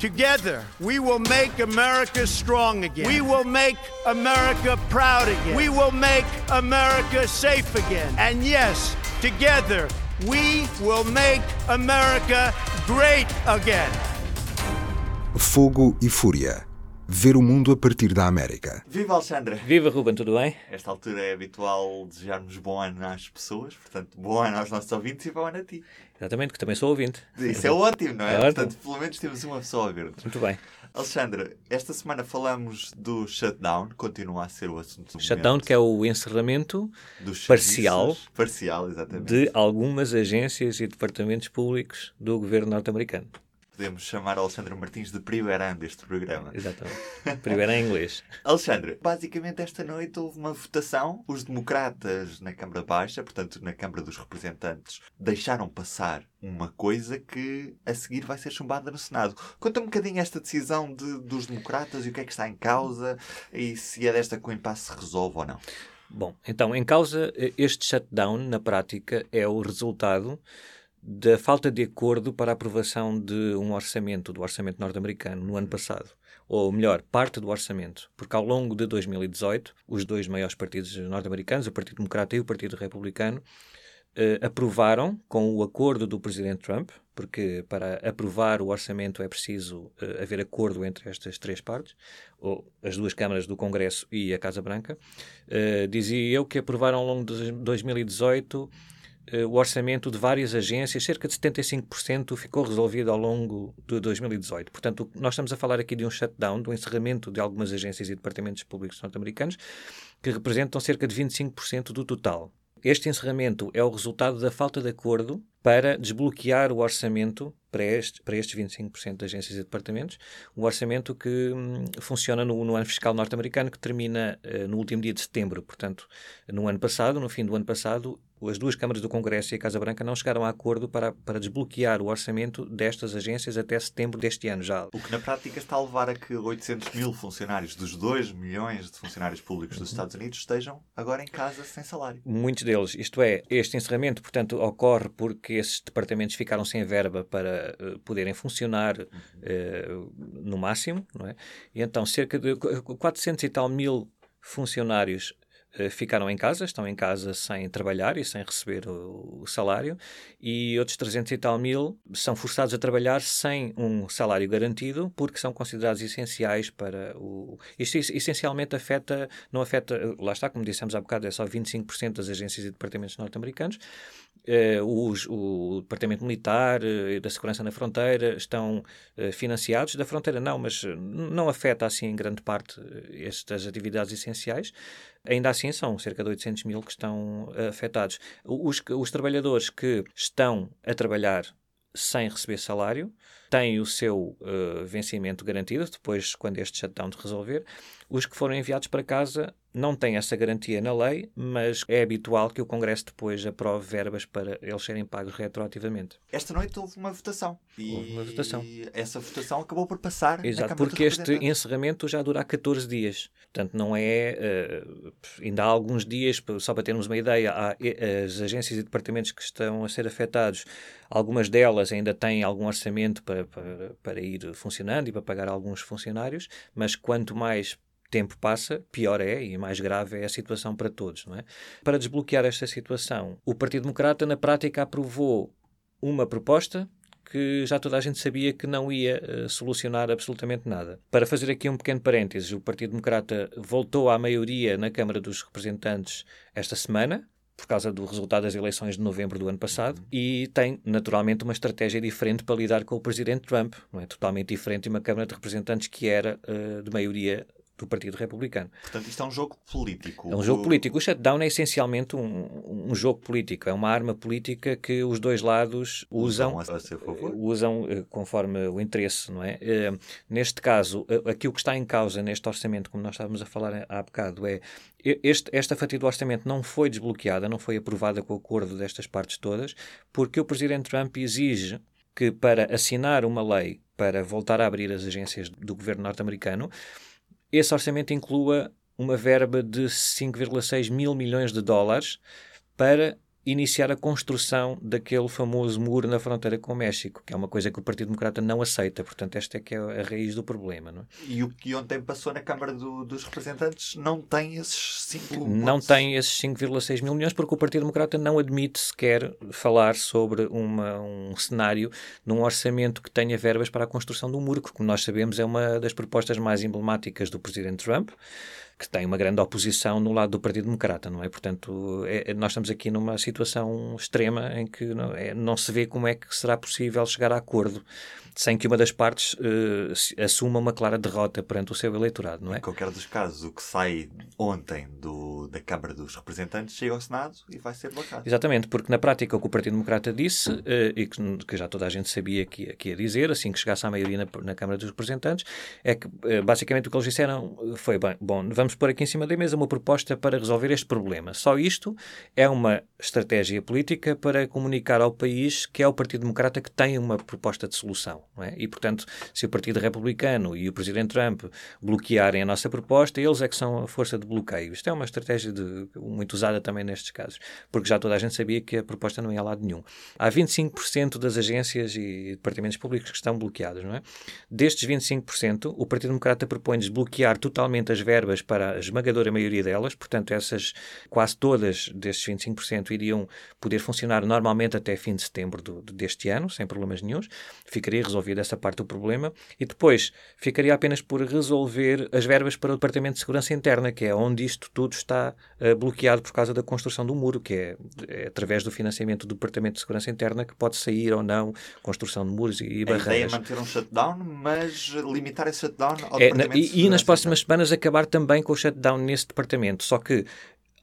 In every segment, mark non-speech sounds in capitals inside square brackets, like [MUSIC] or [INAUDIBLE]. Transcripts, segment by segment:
Together, we will make America strong again. We will make America proud again. We will make America safe again. And yes, together, we will make America great again. Fogo e Fúria. Ver o mundo a partir da América. Viva Alexandra! Viva Ruben, tudo bem? Esta altura é habitual desejarmos bom ano às pessoas, portanto, bom ano aos nossos ouvintes e bom ano a ti. Exatamente, que também sou ouvinte. Isso é ótimo, não é? [LAUGHS] É portanto, ótimo. pelo menos temos uma pessoa a ver-nos. Muito bem. Alexandra, esta semana falamos do shutdown, continua a ser o assunto do Shutdown, momento, que é o encerramento parcial. Parcial, exatamente. de algumas agências e departamentos públicos do governo norte-americano. Podemos chamar Alexandra Martins de primeirão deste programa. Exatamente. Primeiro em inglês. [LAUGHS] Alexandre, basicamente esta noite houve uma votação. Os democratas na Câmara Baixa, portanto na Câmara dos Representantes, deixaram passar uma coisa que a seguir vai ser chumbada no Senado. Conta um bocadinho esta decisão de- dos democratas e o que é que está em causa e se é desta que o impasse se resolve ou não. Bom, então, em causa, eh, este shutdown, na prática, é o resultado da falta de acordo para a aprovação de um orçamento, do orçamento norte-americano, no ano passado. Ou melhor, parte do orçamento. Porque ao longo de 2018, os dois maiores partidos norte-americanos, o Partido Democrata e o Partido Republicano, eh, aprovaram, com o acordo do Presidente Trump, porque para aprovar o orçamento é preciso eh, haver acordo entre estas três partes, ou as duas câmaras do Congresso e a Casa Branca, eh, dizia eu que aprovaram ao longo de 2018 eh, o orçamento de várias agências, cerca de 75% ficou resolvido ao longo de 2018. Portanto, nós estamos a falar aqui de um shutdown, do encerramento de algumas agências e departamentos públicos norte-americanos, que representam cerca de 25% do total. Este encerramento é o resultado da falta de acordo para desbloquear o orçamento para, este, para estes 25% de agências e departamentos, um orçamento que hum, funciona no, no ano fiscal norte-americano, que termina eh, no último dia de setembro. Portanto, no ano passado, no fim do ano passado, as duas câmaras do Congresso e a Casa Branca não chegaram a acordo para, para desbloquear o orçamento destas agências até setembro deste ano já. O que na prática está a levar a que 800 mil funcionários dos 2 milhões de funcionários públicos dos Estados Unidos estejam agora em casa sem salário. Muitos deles, isto é, este encerramento, portanto, ocorre porque esses departamentos ficaram sem verba para eh, poderem funcionar eh, no máximo, não é? E então cerca de qu- 400 e tal mil funcionários ficaram em casa, estão em casa sem trabalhar e sem receber o, o salário, e outros 300 e tal mil são forçados a trabalhar sem um salário garantido porque são considerados essenciais para o. Isto es- essencialmente afeta, não afeta, lá está, como dissemos há bocado, é só 25% das agências e departamentos norte-americanos. Eh, os- o Departamento Militar e da Segurança na Fronteira estão eh, financiados, da fronteira não, mas eh, não afeta assim em grande parte estas atividades essenciais. Ainda assim, são cerca de 800 mil que estão afetados. Os, os trabalhadores que estão a trabalhar sem receber salário têm o seu eh, vencimento garantido, depois, quando este shutdown se resolver. Os que foram enviados para casa não têm essa garantia na lei, mas é habitual que o Congresso depois aprove verbas para eles serem pagos retroativamente. Esta noite houve uma votação. E Houve uma votação. essa votação acabou por passar Exato, porque este encerramento já dura há 14 dias. Portanto, não é. eh, ainda há alguns dias, só para termos uma ideia, há eh, as agências e departamentos que estão a ser afetados, algumas delas ainda têm algum orçamento para, para, para ir funcionando e para pagar alguns funcionários, mas quanto mais tempo passa, pior é e mais grave é a situação para todos. Não é? Para desbloquear esta situação, o Partido Democrata, na prática, aprovou uma proposta que já toda a gente sabia que não ia eh, solucionar absolutamente nada. Para fazer aqui um pequeno parênteses, o Partido Democrata voltou à maioria na Câmara dos Representantes esta semana, por causa do resultado das eleições de novembro do ano passado, e tem naturalmente uma estratégia diferente para lidar com o Presidente Trump, não é? Totalmente diferente de uma Câmara de Representantes que era eh, de maioria do Partido Republicano. Portanto, isto é um jogo político. É um jogo político. O shutdown é essencialmente um, um jogo político. É uma arma política que os dois lados usam, Usam a- seu favor. eh, usam eh, conforme o interesse, não é? Eh, Neste caso, aquilo que está em causa neste orçamento, como nós estávamos a falar há bocado, é este, esta fatia do orçamento não foi desbloqueada, não foi aprovada com o acordo destas partes todas, porque o Presidente Trump exige que para assinar uma lei para voltar a abrir as agências do governo norte-americano, esse orçamento inclua uma verba de 5,6 mil milhões de dólares para iniciar a construção daquele famoso muro na fronteira com o México, que é uma coisa que o Partido Democrata não aceita. Portanto, esta é que é a raiz do problema. Não é? E o que ontem passou na Câmara do, dos Representantes não tem esses 5 Não tem esses 5,6 mil milhões porque o Partido Democrata não admite sequer falar sobre uma, um cenário num orçamento que tenha verbas para a construção do muro, que, como nós sabemos, é uma das propostas mais emblemáticas do Presidente Trump que tem uma grande oposição no lado do Partido Democrata, não é? Portanto, é, nós estamos aqui numa situação extrema em que não, é, não, se vê como é que será possível chegar a acordo sem que uma das partes uh, assuma uma clara derrota perante o seu eleitorado, não é? Em qualquer dos casos, o que sai ontem do, da Câmara dos Representantes chega ao Senado e vai ser votado. Exatamente, porque na prática o que o Partido Democrata disse, uh, e que, que, já toda a gente sabia que, que ia dizer, assim que chegasse à maioria na, na Câmara dos Representantes, é que uh, basicamente o que eles disseram foi, bem, bom, vamos pôr aqui em cima da mesa uma proposta para resolver este problema. Só isto é uma estratégia política para comunicar ao país que é o Partido Democrata que tem uma proposta de solução. É? E, portanto, se o Partido Republicano e o Presidente Trump bloquearem a nossa proposta, eles é que são a força de bloqueio. Isto é uma estratégia de, muito usada também nestes casos, porque já toda a gente sabia que a proposta não ia a lado nenhum. Há 25% das agências e departamentos públicos que estão bloqueados. Não é? Destes 25%, o Partido Democrata propõe desbloquear totalmente as verbas para a esmagadora maioria delas, portanto, essas quase todas destes 25% iriam poder funcionar normalmente até fim de setembro do, deste ano, sem problemas nenhums. Ficaria resolvida essa parte do problema e depois ficaria apenas por resolver as verbas para o Departamento de Segurança Interna, que é onde isto tudo está uh, bloqueado por causa da construção do muro, que é, é, através do financiamento do Departamento de Segurança Interna que pode sair ou não construção de muros e, e barreiras. A ideia é manter um shutdown, mas limitar esse shutdown ao é, Departamento na, e, e nas próximas semanas acabar também com o shutdown nesse departamento. Só que,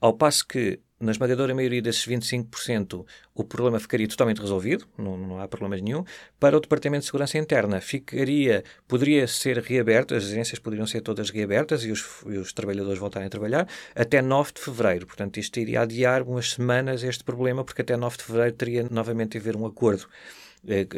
ao passo que na esmagadora maioria desses 25%, o problema ficaria totalmente resolvido, não, não, há problemas nenhum. Para o Departamento de Segurança Interna, ficaria, poderia ser reaberto, as agências poderiam ser todas reabertas e os, e os trabalhadores voltarem a trabalhar até 9 de fevereiro. Portanto, isto iria adiar umas semanas este problema, porque até 9 de fevereiro teria novamente de haver um acordo eh,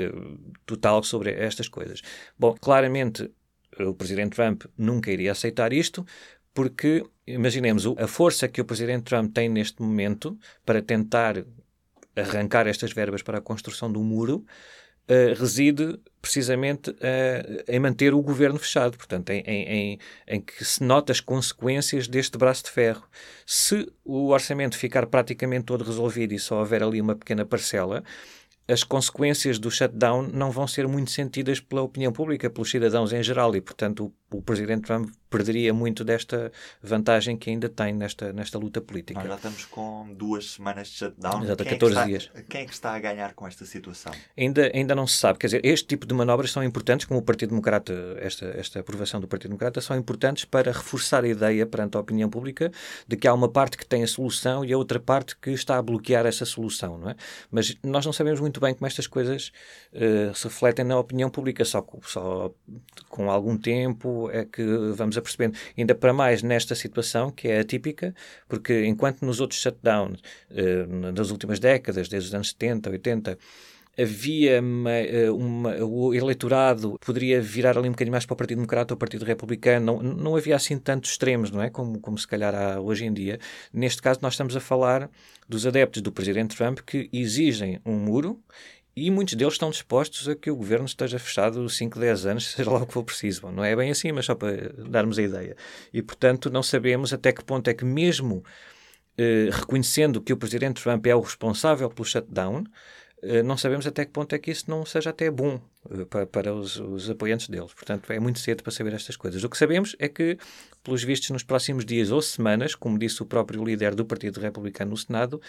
total sobre estas coisas. Bom, claramente o Presidente Trump nunca iria aceitar isto, porque, imaginemos, a força que o Presidente Trump tem neste momento para tentar arrancar estas verbas para a construção do muro uh, reside precisamente uh, em manter o governo fechado, portanto, em, em, em, que se nota as consequências deste braço de ferro. Se o orçamento ficar praticamente todo resolvido e só houver ali uma pequena parcela, as consequências do shutdown não vão ser muito sentidas pela opinião pública, pelos cidadãos em geral, e, portanto, o, o Presidente Trump perderia muito desta vantagem que ainda tem nesta, nesta luta política. Nós já estamos com duas semanas de shutdown. Exato, quem 14 é está, dias. Quem é que está a ganhar com esta situação? Ainda, ainda não se sabe. Quer dizer, este tipo de manobras são importantes, como o Partido Democrata, esta, esta aprovação do Partido Democrata, são importantes para reforçar a ideia perante a opinião pública de que há uma parte que tem a solução e a outra parte que está a bloquear essa solução, não é? Mas nós não sabemos muito bem como estas coisas uh, se refletem na opinião pública, só, só com algum tempo é que vamos apercebendo. Ainda para mais nesta situação, que é atípica, porque enquanto nos outros shutdowns, uh, nas últimas décadas, desde os anos 70, 80, havia uma, eh, uma, o eleitorado poderia virar ali um bocadinho mais para o Partido Democrata ou o Partido Republicano, não, não havia assim tantos extremos, não é? Como, como se calhar há hoje em dia. Neste caso, nós estamos a falar dos adeptos do Presidente Trump que exigem um muro e muitos deles estão dispostos a que o governo esteja fechado 5, 10 anos, [LAUGHS] seja lá o que for preciso. Bom, não é bem assim, mas só para darmos a ideia. E, portanto, não sabemos até que ponto é que, mesmo eh, reconhecendo que o presidente Trump é o responsável pelo shutdown, não sabemos até que ponto é que isso não seja até bom eh, para, para os, os, apoiantes deles. Portanto, é muito cedo para saber estas coisas. O que sabemos é que, pelos vistos, nos próximos dias ou semanas, como disse o próprio líder do Partido Republicano no Senado,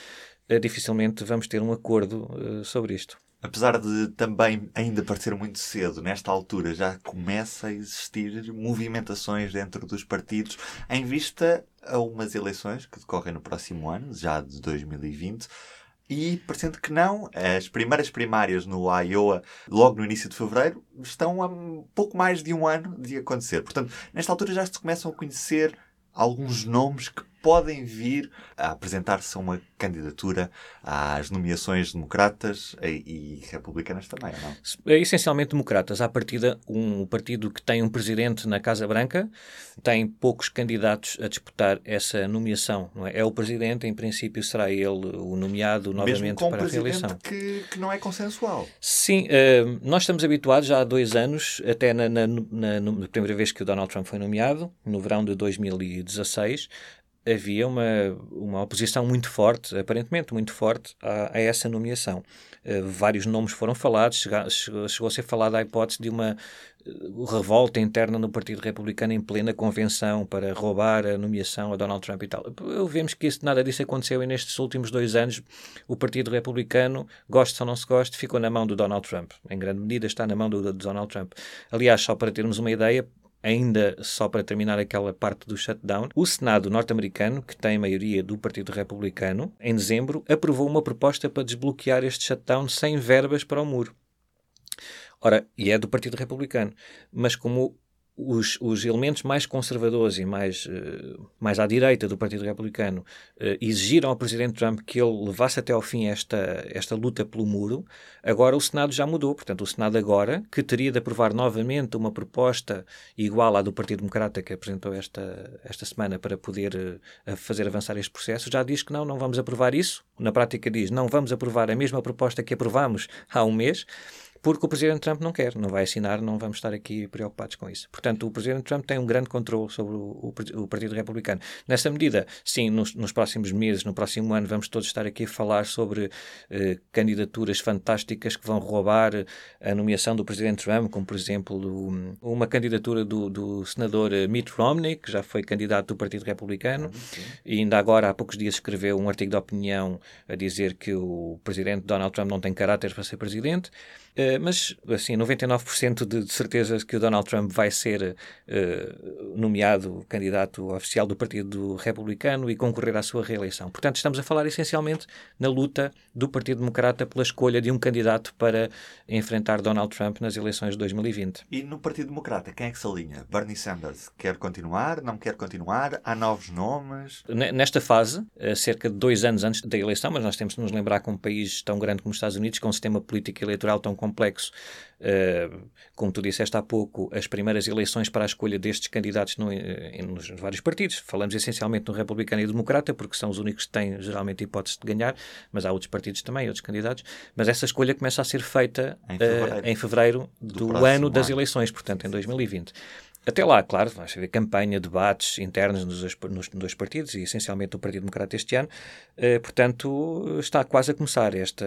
eh, dificilmente vamos ter um acordo eh, sobre isto. Apesar de também ainda parecer muito cedo, nesta altura já começa a existir movimentações dentro dos partidos em vista a umas eleições que decorrem no próximo ano, já de 2020. E, parecendo que não, as primeiras primárias no Iowa, logo no início de fevereiro, estão a pouco mais de um ano de acontecer. Portanto, nesta altura já se começam a conhecer alguns nomes que podem vir a apresentar-se a uma candidatura às nomeações democratas e, e republicanas também, não? É essencialmente democratas. À partida, um partido que tem um presidente na Casa Branca tem poucos candidatos a disputar essa nomeação. Não é? é o presidente, em princípio, será ele o nomeado novamente Mesmo com para um a reeleição. Que, que não é consensual. Sim, uh, nós estamos habituados já há dois anos, até na, na, na, na, primeira vez que o Donald Trump foi nomeado, no verão de 2016, havia uma, uma oposição muito forte, aparentemente muito forte, a, a essa nomeação. Uh, vários nomes foram falados, chegou, chegou, a ser falada a hipótese de uma uh, revolta interna no Partido Republicano em plena convenção para roubar a nomeação a Donald Trump e tal. Vemos que isso, nada disso aconteceu e nestes últimos dois anos o Partido Republicano, goste ou não se goste, ficou na mão do Donald Trump. Em grande medida está na mão do, do Donald Trump. Aliás, só para termos uma ideia, ainda só para terminar aquela parte do shutdown, o Senado norte-americano, que tem maioria do Partido Republicano, em dezembro, aprovou uma proposta para desbloquear este shutdown sem verbas para o muro. Ora, e é do Partido Republicano. Mas como os, os, elementos mais conservadores e mais, uh, mais à direita do Partido Republicano uh, exigiram ao Presidente Trump que ele levasse até ao fim esta, esta luta pelo muro, agora o Senado já mudou. Portanto, o Senado agora, que teria de aprovar novamente uma proposta igual à do Partido Democrata que apresentou esta, esta semana para poder uh, fazer avançar este processo, já diz que não, não vamos aprovar isso. Na prática diz, não vamos aprovar a mesma proposta que aprovamos há um mês porque o Presidente Trump não quer, não vai assinar, não vamos estar aqui preocupados com isso. Portanto, o Presidente Trump tem um grande controle sobre o, o, o Partido Republicano. Nessa medida, sim, nos, nos, próximos meses, no próximo ano, vamos todos estar aqui a falar sobre eh, candidaturas fantásticas que vão roubar a nomeação do Presidente Trump, como, por exemplo, uma candidatura do, do senador eh, Mitt Romney, que já foi candidato do Partido Republicano, ah, e ainda agora, há poucos dias, escreveu um artigo de opinião a dizer que o Presidente Donald Trump não tem caráter para ser Presidente. Uh, mas, assim, 99% de, de certeza que o Donald Trump vai ser uh, nomeado candidato oficial do Partido Republicano e concorrer à sua reeleição. Portanto, estamos a falar essencialmente na luta do Partido Democrata pela escolha de um candidato para enfrentar Donald Trump nas eleições de 2020. E no Partido Democrata, quem é que se alinha? Bernie Sanders quer continuar? Não quer continuar? Há novos nomes? Nesta fase, cerca de dois anos antes da eleição, mas nós temos de nos lembrar que um país tão grande como os Estados Unidos, com um sistema político eleitoral tão complexo. Uh, como tu disseste há pouco, as primeiras eleições para a escolha destes candidatos no, em, nos vários partidos. Falamos essencialmente no Republicano e Democrata, porque são os únicos que têm geralmente hipótese de ganhar, mas há outros partidos também, outros candidatos. Mas essa escolha começa a ser feita em fevereiro, uh, em fevereiro do, do ano das ano. eleições, portanto, em 2020. Até lá, claro, vai haver campanha, debates internos nos dois, nos dois partidos e essencialmente no Partido Democrata este ano. Uh, portanto, está quase a começar esta.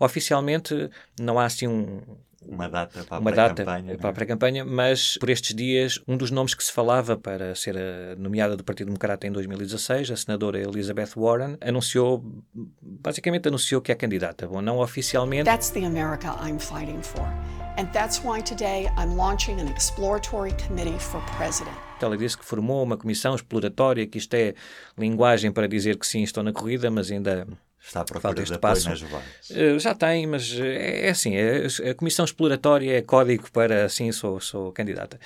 Oficialmente, não há assim um, uma data para uma a pré-campanha. Para a pré-campanha, mas por estes dias, um dos nomes que se falava para ser nomeada do Partido Democrata em 2016, a senadora Elizabeth Warren, anunciou, basicamente anunciou que é candidata. Bom, não oficialmente. That's the America I'm fighting for. And that's why today I'm launching an exploratory committee for president. Ela disse que formou uma comissão exploratória, que isto é linguagem para dizer que sim, estou na corrida, mas ainda Está a procura de passo. nas uh, Já tem, mas é, é assim, é, a comissão exploratória é código para, sim, sou, sou candidata.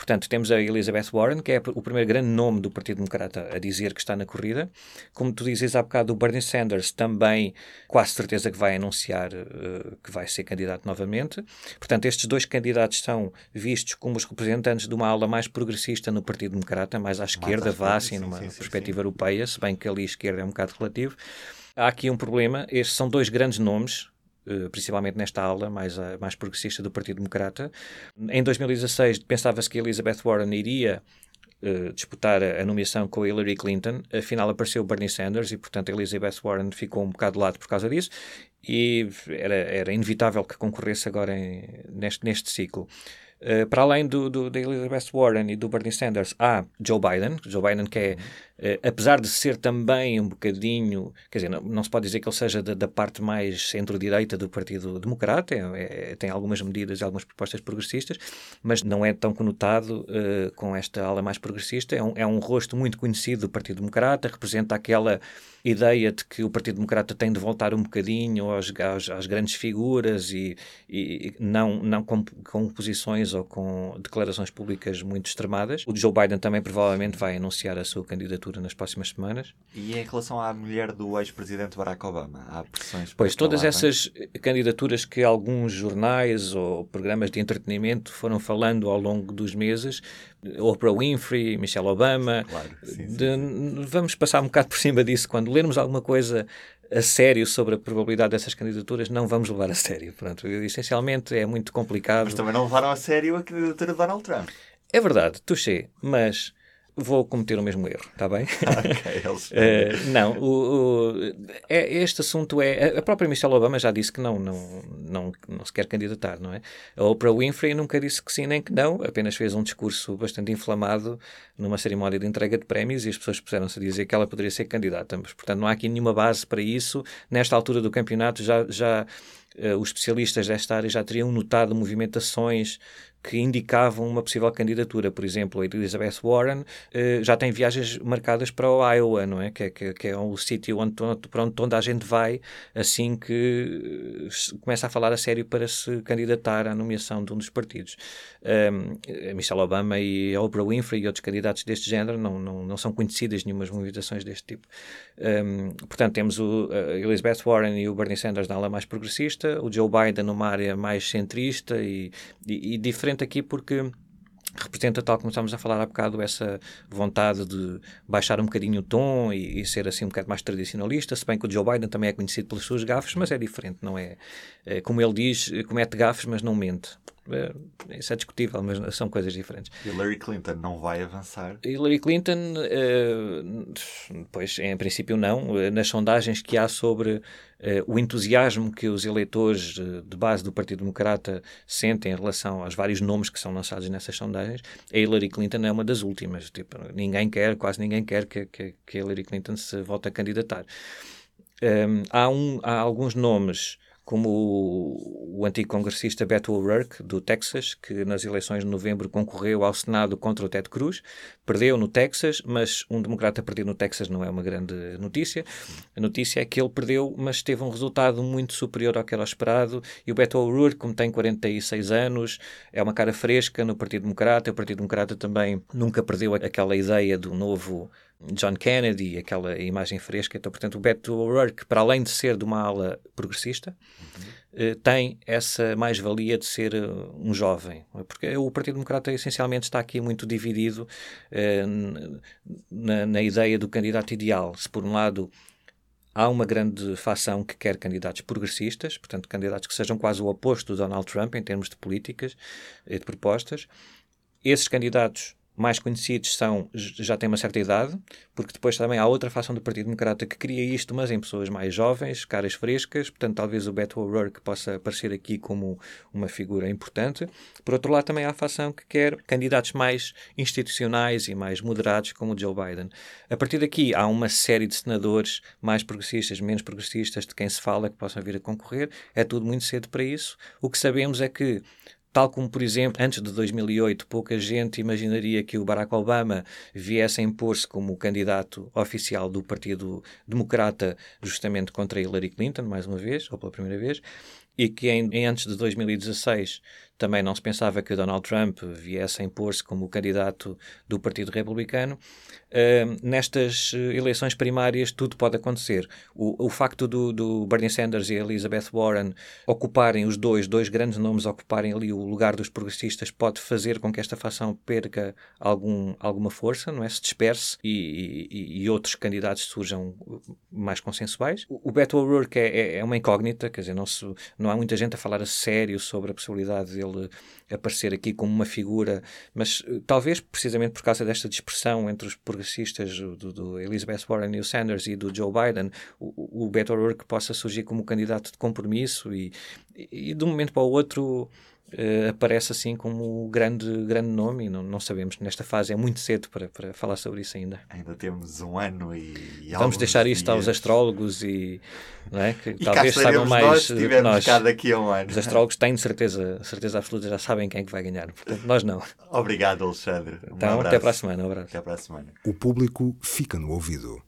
Portanto, temos a Elizabeth Warren, que é o primeiro grande nome do Partido Democrata a dizer que está na corrida. Como tu dizes há bocado, o Bernie Sanders também quase certeza que vai anunciar uh, que vai ser candidato novamente. Portanto, estes dois candidatos são vistos como os representantes de uma ala mais progressista no Partido Democrata, mais à esquerda, mais vá assim, numa sim, sim, perspectiva sim. europeia, se bem que ali a esquerda é um bocado relativo. Há aqui um problema. Estes são dois grandes nomes eh, principalmente nesta ala mais, mais progressista do Partido Democrata. Em 2016 pensava-se que Elizabeth Warren iria uh, disputar a, nomeação com Hillary Clinton, afinal apareceu Bernie Sanders e, portanto, Elizabeth Warren ficou um bocado de lado por causa disso e era, era inevitável que concorresse agora em, neste, neste ciclo. Uh, para além do, do, da Elizabeth Warren e do Bernie Sanders, há Joe Biden, Joe Biden que é Uh, apesar de ser também um bocadinho, quer dizer, não, não se pode dizer que ele seja da, da parte mais centro-direita do Partido Democrata, é, é, tem algumas medidas e algumas propostas progressistas, mas não é tão conotado uh, com esta ala mais progressista. É um, é um rosto muito conhecido do Partido Democrata, representa aquela ideia de que o Partido Democrata tem de voltar um bocadinho às grandes figuras e, e não, não com, com posições ou com declarações públicas muito extremadas. O Joe Biden também provavelmente vai anunciar a sua candidatura candidatura nas próximas semanas. E em relação à mulher do ex-presidente Barack Obama, há pressões Pois, todas essas candidaturas que alguns jornais ou programas de entretenimento foram falando ao longo dos meses, Oprah Winfrey, Michelle Obama, Claro, sim, sim, de- vamos passar um bocado por cima disso. Quando lermos alguma coisa a sério sobre a probabilidade dessas candidaturas, não vamos levar a sério. Pronto, essencialmente é muito complicado. Mas também não levaram a sério a candidatura de Donald Trump. É verdade, touché, mas vou cometer o mesmo erro, está bem? [LAUGHS] ok, eles... [LAUGHS] Eh, não, o, o- é- este assunto é. A própria Michelle Obama já disse que não, não, não, não se quer candidatar, não é? A Oprah Winfrey nunca disse que sim nem que não, apenas fez um discurso bastante inflamado numa cerimónia de entrega de prémios e as pessoas puseram-se a dizer que ela poderia ser candidata. Mas, portanto, não há aqui nenhuma base para isso. Nesta altura do campeonato, já. já eh, os especialistas desta área já teriam notado movimentações que indicavam uma possível candidatura. Por exemplo, a Elizabeth Warren eh, já tem viagens marcadas para o Iowa, não é? Que, é- que, é- que é o sítio onde, onde, onde a gente vai assim que eh, começa a falar a sério para se candidatar à nomeação de um dos partidos. Um, Michelle Obama e Oprah Winfrey e outros candidatos deste género não, não, não são conhecidas nenhumas movimentações deste tipo. Um, portanto, temos o, a Elizabeth Warren e o Bernie Sanders na ala mais progressista, o Joe Biden numa área mais centrista e, e, e diferente aqui porque representa, tal como estávamos a falar há bocado, essa vontade de baixar um bocadinho o tom e, e ser assim um bocado mais tradicionalista, se bem que o Joe Biden também é conhecido pelas suas gafes, mas é diferente, não é? é como ele diz, comete gafes, mas não mente. É, isso é discutível, mas são coisas diferentes. Hillary Clinton não vai avançar. Hillary Clinton, eh, pois em princípio não. Nas sondagens que há sobre eh, o entusiasmo que os eleitores eh, de base do Partido Democrata sentem em relação aos vários nomes que são lançados nessas sondagens, a Hillary Clinton é uma das últimas. Tipo, ninguém quer, quase ninguém quer que, que, que Hillary Clinton se volte a candidatar. Um, há, um, há alguns nomes, como o, o antigo congressista Beto O'Rourke, do Texas, que nas eleições de novembro concorreu ao Senado contra o Ted Cruz. Perdeu no Texas, mas um democrata perder no Texas não é uma grande notícia. A notícia é que ele perdeu, mas teve um resultado muito superior ao que era esperado. E o Beto O'Rourke, como tem 46 anos, é uma cara fresca no Partido Democrata. O Partido Democrata também nunca perdeu aquela ideia do novo John Kennedy, aquela imagem fresca. Então, portanto, o Beto O'Rourke, para além de ser de uma ala progressista, eh, tem essa mais-valia de ser eh, um jovem. Porque o Partido Democrata, essencialmente, está aqui muito dividido eh, na, na ideia do candidato ideal. Se, por um lado, há uma grande facção que quer candidatos progressistas, portanto, candidatos que sejam quase o oposto do Donald Trump em termos de políticas e de propostas. Esses candidatos mais conhecidos são já têm uma certa idade, porque depois também há outra facção do Partido Democrata que cria isto, mas em pessoas mais jovens, caras frescas, portanto talvez o Beto O'Rourke possa aparecer aqui como uma figura importante. Por outro lado também há a facção que quer candidatos mais institucionais e mais moderados, como o Joe Biden. A partir daqui há uma série de senadores mais progressistas, menos progressistas, de quem se fala que possam vir a concorrer. É tudo muito cedo para isso. O que sabemos é que Tal como, por exemplo, antes de 2008, pouca gente imaginaria que o Barack Obama viesse a impor-se como candidato oficial do Partido Democrata, justamente contra Hillary Clinton, mais uma vez, ou pela primeira vez, e que em, em antes de 2016 também não se pensava que Donald Trump viesse a impor-se como candidato do Partido Republicano. Uh, nestas eleições primárias tudo pode acontecer. O, o facto do, do, Bernie Sanders e Elizabeth Warren ocuparem os dois, dois grandes nomes ocuparem ali o lugar dos progressistas pode fazer com que esta facção perca algum, alguma força, não é? Se disperse e, e, e outros candidatos surjam mais consensuais. O, o Beto O'Rourke é, é, uma incógnita, quer dizer, não, se, não há muita gente a falar a sério sobre a possibilidade dele aparecer aqui como uma figura, mas talvez precisamente por causa desta dispersão entre os progressistas do, do Elizabeth Warren e o Sanders e do Joe Biden, o, o Beto O'Rourke possa surgir como candidato de compromisso e, e de um momento para o outro Uh, aparece assim como grande, grande nome e não, não sabemos. Nesta fase é muito cedo para, para falar sobre isso ainda. Ainda temos um ano e. e Vamos deixar isto dias. aos astrólogos e, não é? que e talvez saibam mais nós, do que nós. cá daqui a um ano. Os astrólogos têm certeza, certeza absoluta, já sabem quem é que vai ganhar. Portanto, nós não. Obrigado, Alexandre. Um então, abraço. até para a semana. Um abraço. Até para a semana. O público fica no ouvido.